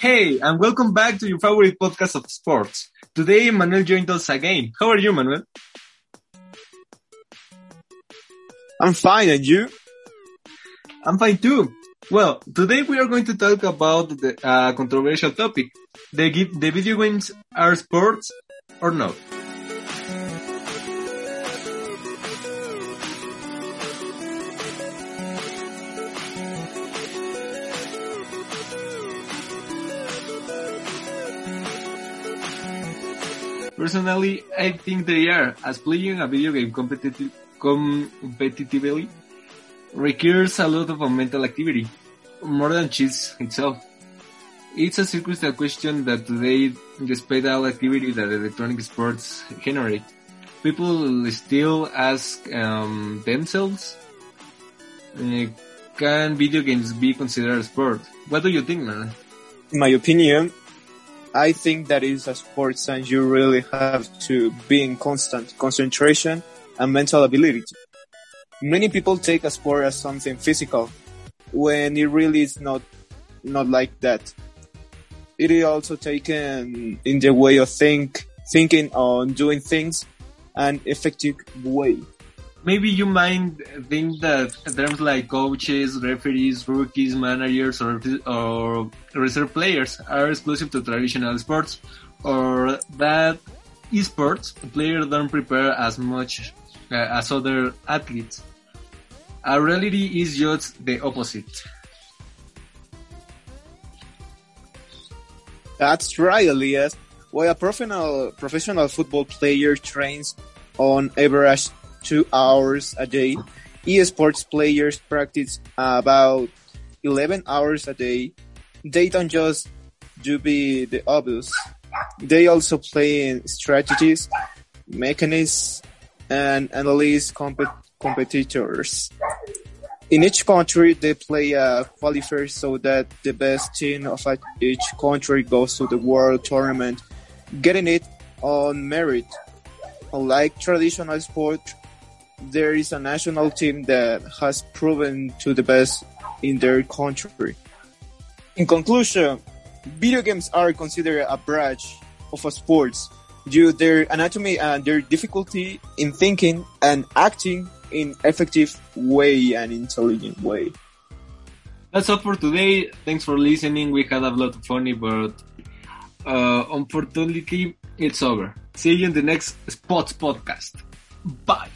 Hey, and welcome back to your favorite podcast of sports. Today, Manuel joined us again. How are you, Manuel? I'm fine, and you? I'm fine too. Well, today we are going to talk about the uh, controversial topic. The, the video games are sports or not? Personally, I think they are, as playing a video game competitive, competitively requires a lot of mental activity, more than chess itself. It's a circumstantial question that today, despite all activity that electronic sports generate, people still ask um, themselves, uh, can video games be considered a sport? What do you think, man? In my opinion, I think that is a sport and you really have to be in constant concentration and mental ability. Many people take a sport as something physical when it really is not, not like that. It is also taken in the way of think, thinking on doing things an effective way maybe you might think that terms like coaches, referees, rookies, managers, or, or reserve players are exclusive to traditional sports, or that esports players don't prepare as much uh, as other athletes. Our reality is just the opposite. That's right, Elias. While a professional professional football player trains on average two hours a day. Esports players practice about 11 hours a day. They don't just do be the obvious. They also play in strategies, mechanisms, and analyze comp- competitors. In each country, they play a qualifier so that the best team of each country goes to the world tournament, getting it on merit. Unlike traditional sport, there is a national team that has proven to the best in their country. In conclusion, video games are considered a branch of a sports due to their anatomy and their difficulty in thinking and acting in effective way and intelligent way. That's all for today. Thanks for listening. We had a lot of funny, but uh, unfortunately, it's over. See you in the next Sports Podcast. Bye.